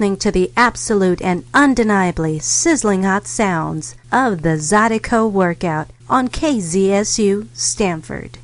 Listening to the absolute and undeniably sizzling hot sounds of the Zydeco workout on KZSU Stanford.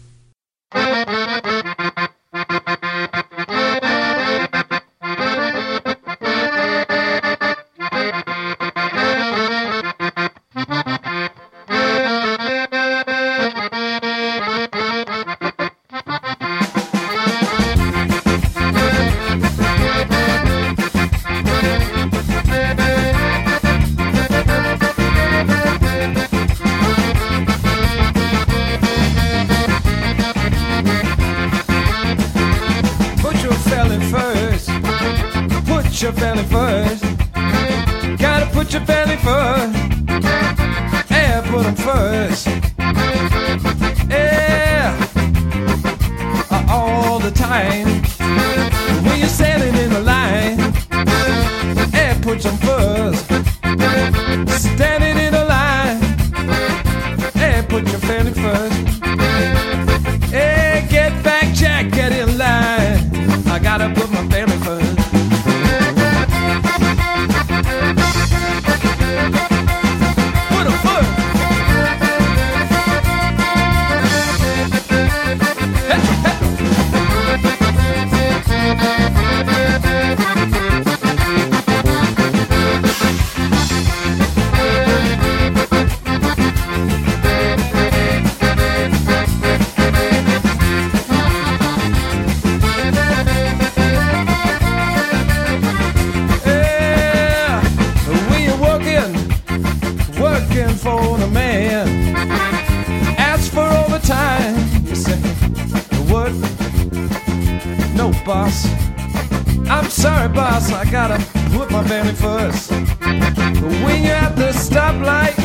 I'm sorry, boss. I gotta put my family first. But When you're at the stoplight,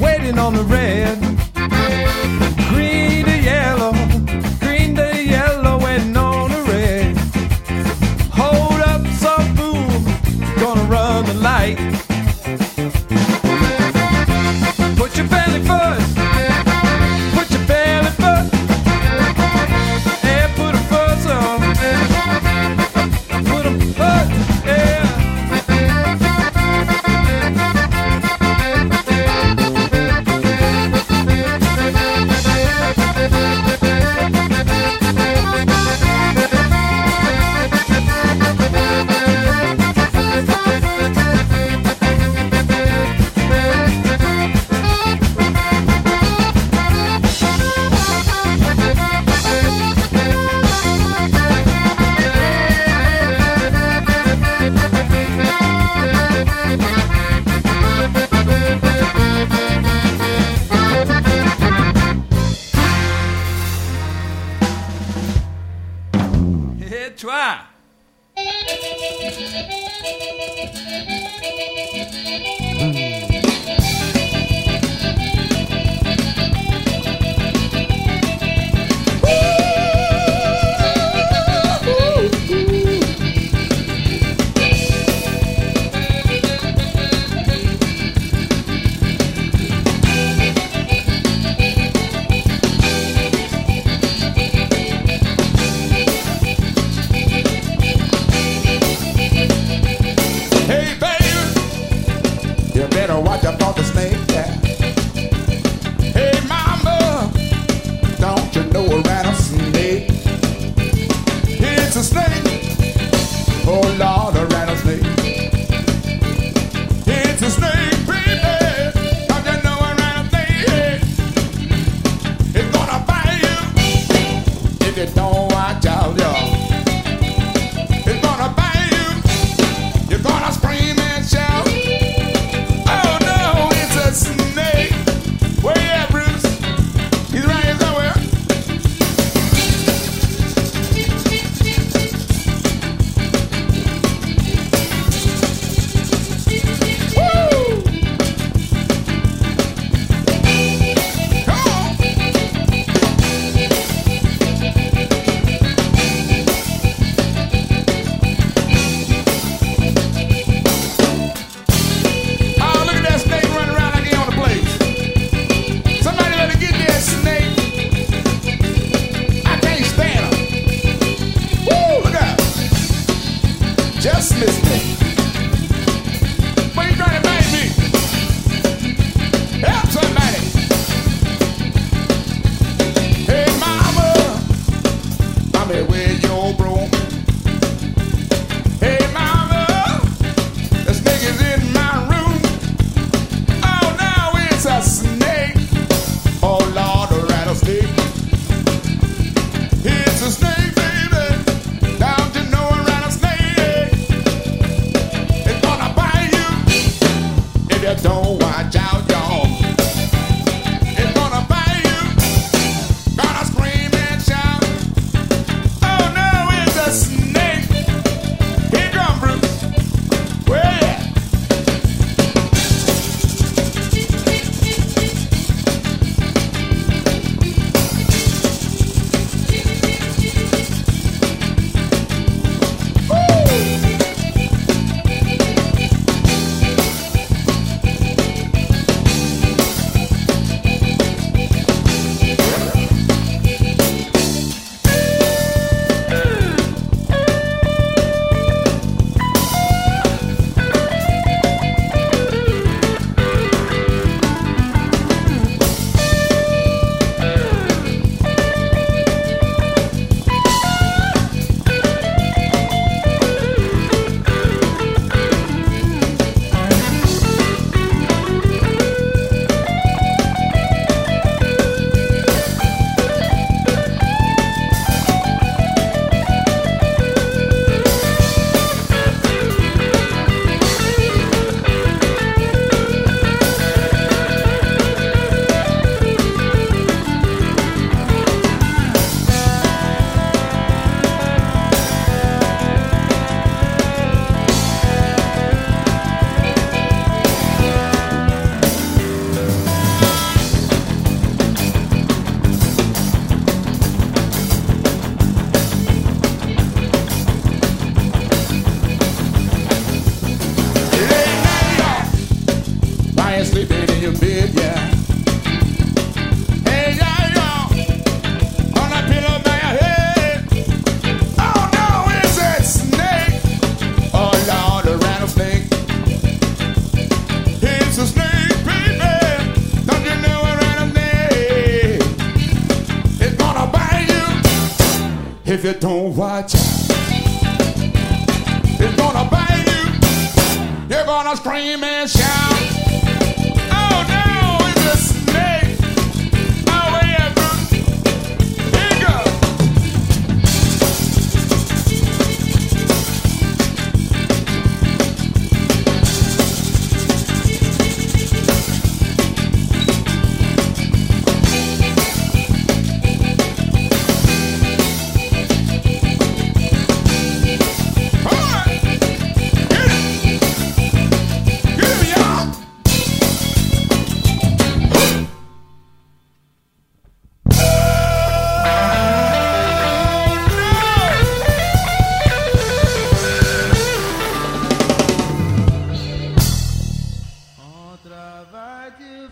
waiting on the red, green to yellow, green to yellow, waiting on the red. Hold up, some fool, gonna run the light. Put your belly first. better watch out. you don't watch out, it's gonna bite you. You're gonna scream and shout.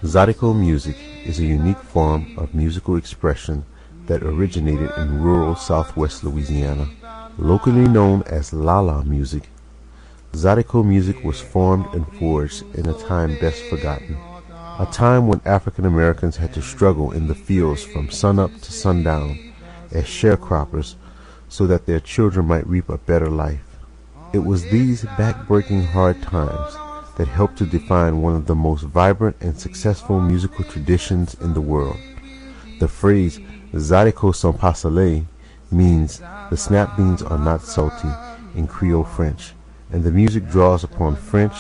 Zydeco music is a unique form of musical expression that originated in rural southwest Louisiana. Locally known as Lala music, Zydeco music was formed and forged in a time best forgotten. A time when African Americans had to struggle in the fields from sunup to sundown as sharecroppers so that their children might reap a better life. It was these back-breaking hard times that helped to define one of the most vibrant and successful musical traditions in the world. The phrase Zydeco sont pas salés means the snap beans are not salty in Creole French, and the music draws upon French,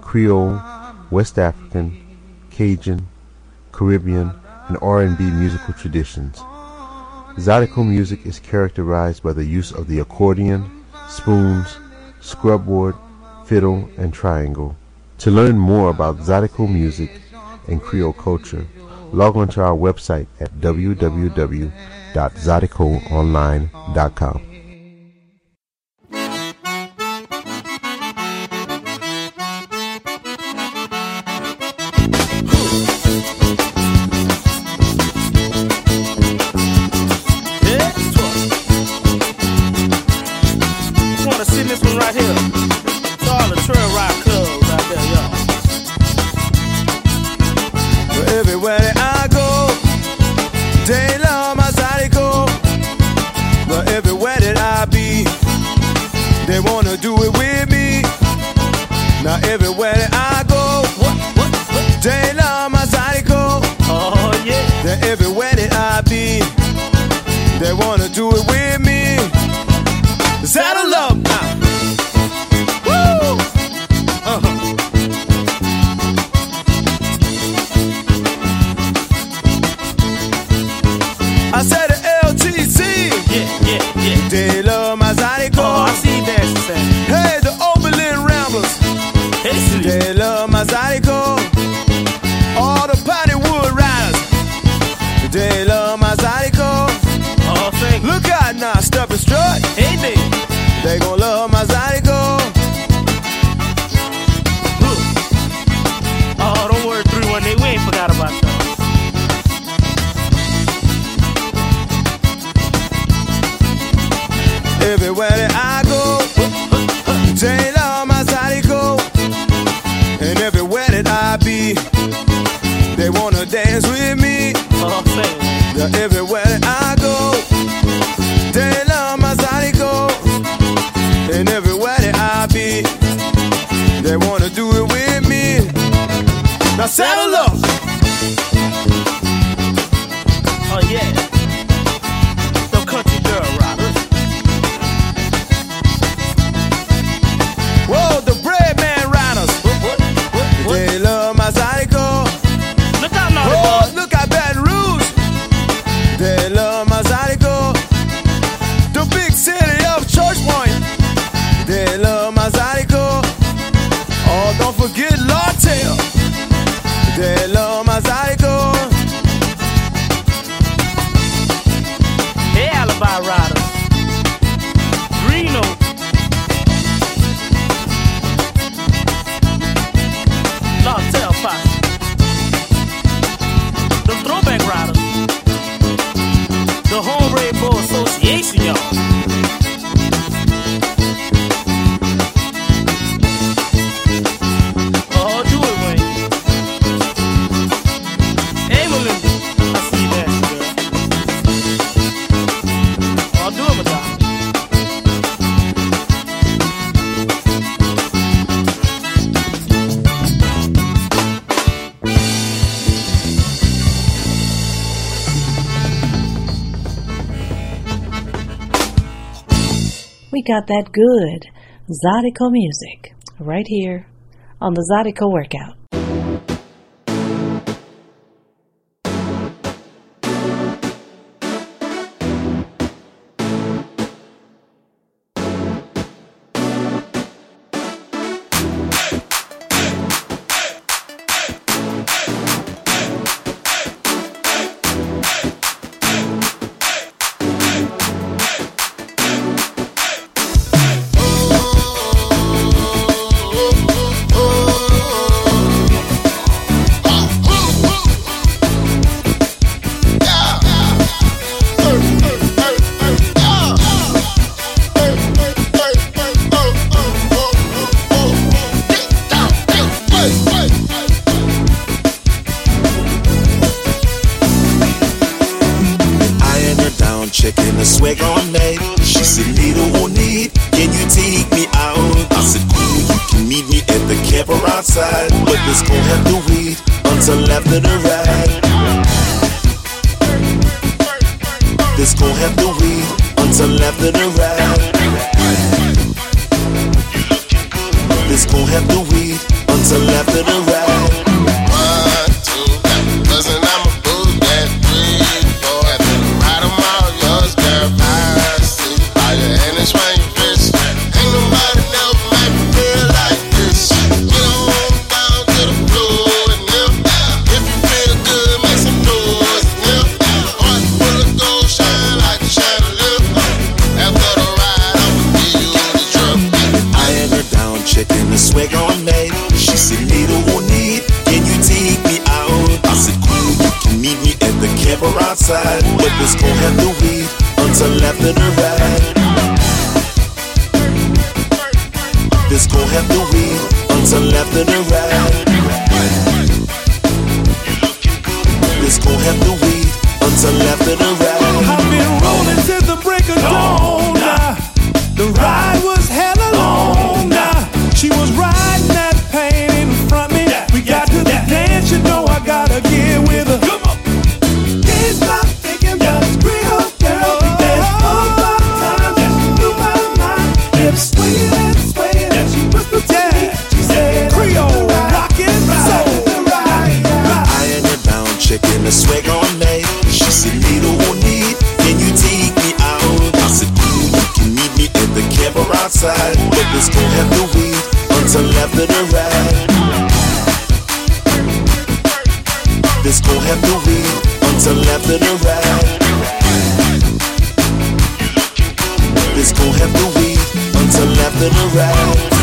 Creole, West African, Cajun, Caribbean, and R&B musical traditions. Zydeco music is characterized by the use of the accordion, spoons, scrubboard, fiddle, and triangle. To learn more about Zydeco music and Creole culture, log on to our website at www.zydecoonline.com. everywhere that I go. What, what, what? They love my psycho. Oh, yeah. They're everywhere that I be. They wanna do it with everywhere I go. Taylor. alibi rider. out that good Zydeco music right here on the Zydeco Workout. but this gon' have to wait until after the ride. People have the weed until left and right. This girl have the weed until left and right. This girl have the weed until left and right. this gon' have to wait until after the ride. This gon' have to wait until after the ride.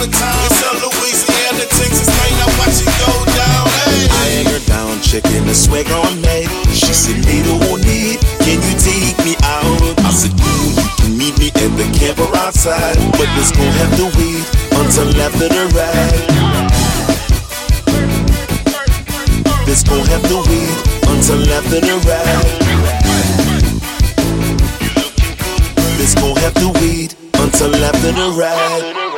summertime. It's a Louisiana, Texas thing. I watch it go down. Hey. I ain't her down, checking the swagger on me. She said, Little or need, can you take me out? I said, Ooh, you can meet me at the camper outside, but this gon' have to wait until after the ride. This gon' have to wait until after the ride. This gon' have to wait until after the ride.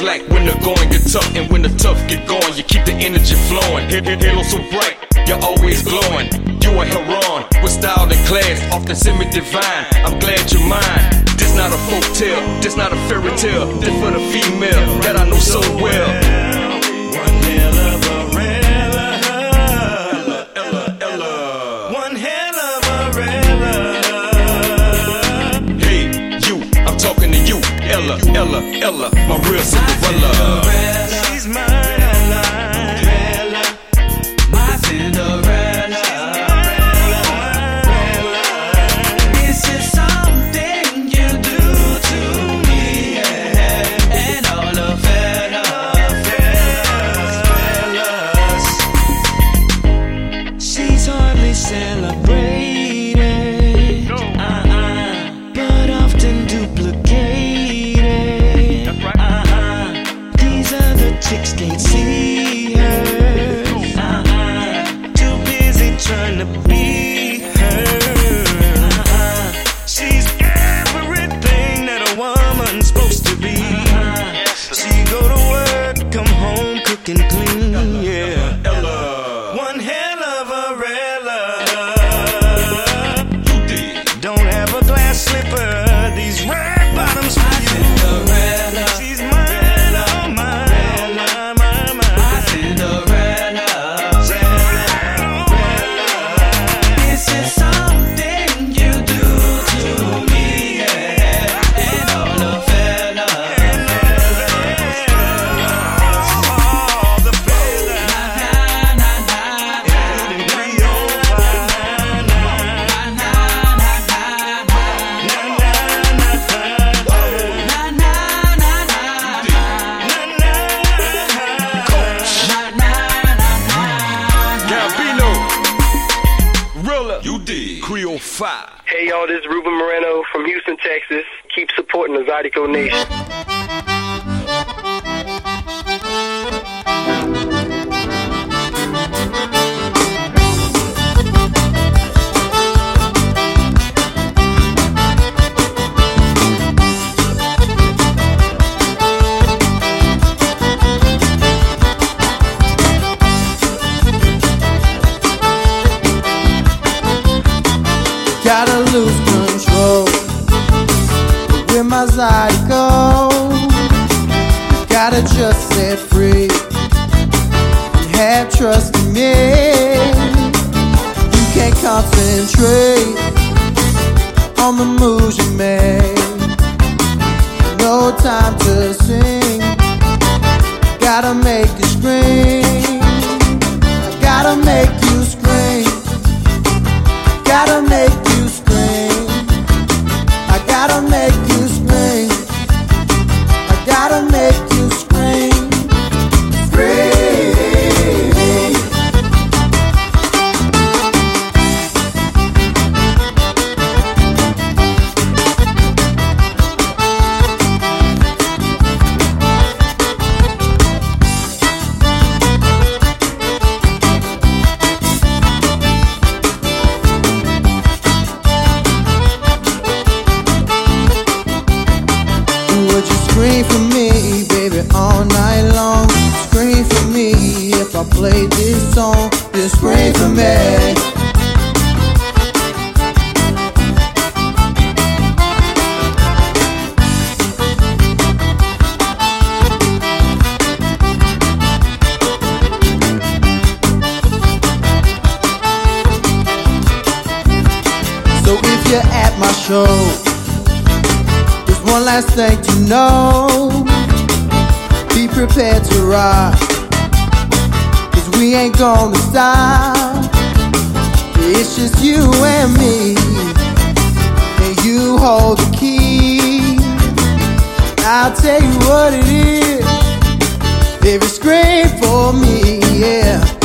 niggas when the going get tough and when the tough get going. You keep the energy flowing. Halo so bright, you're always glowing. You a heron with style and class, often semi divine. I'm glad you're mine. This not a folk tale, this not a fairy tale. This for the female that I know so well. Ella, Ella, my real Cinderella. one last thing to know. Be prepared to rock. Cause we ain't gonna stop. It's just you and me. And you hold the key. I'll tell you what it is. If you scream for me, yeah.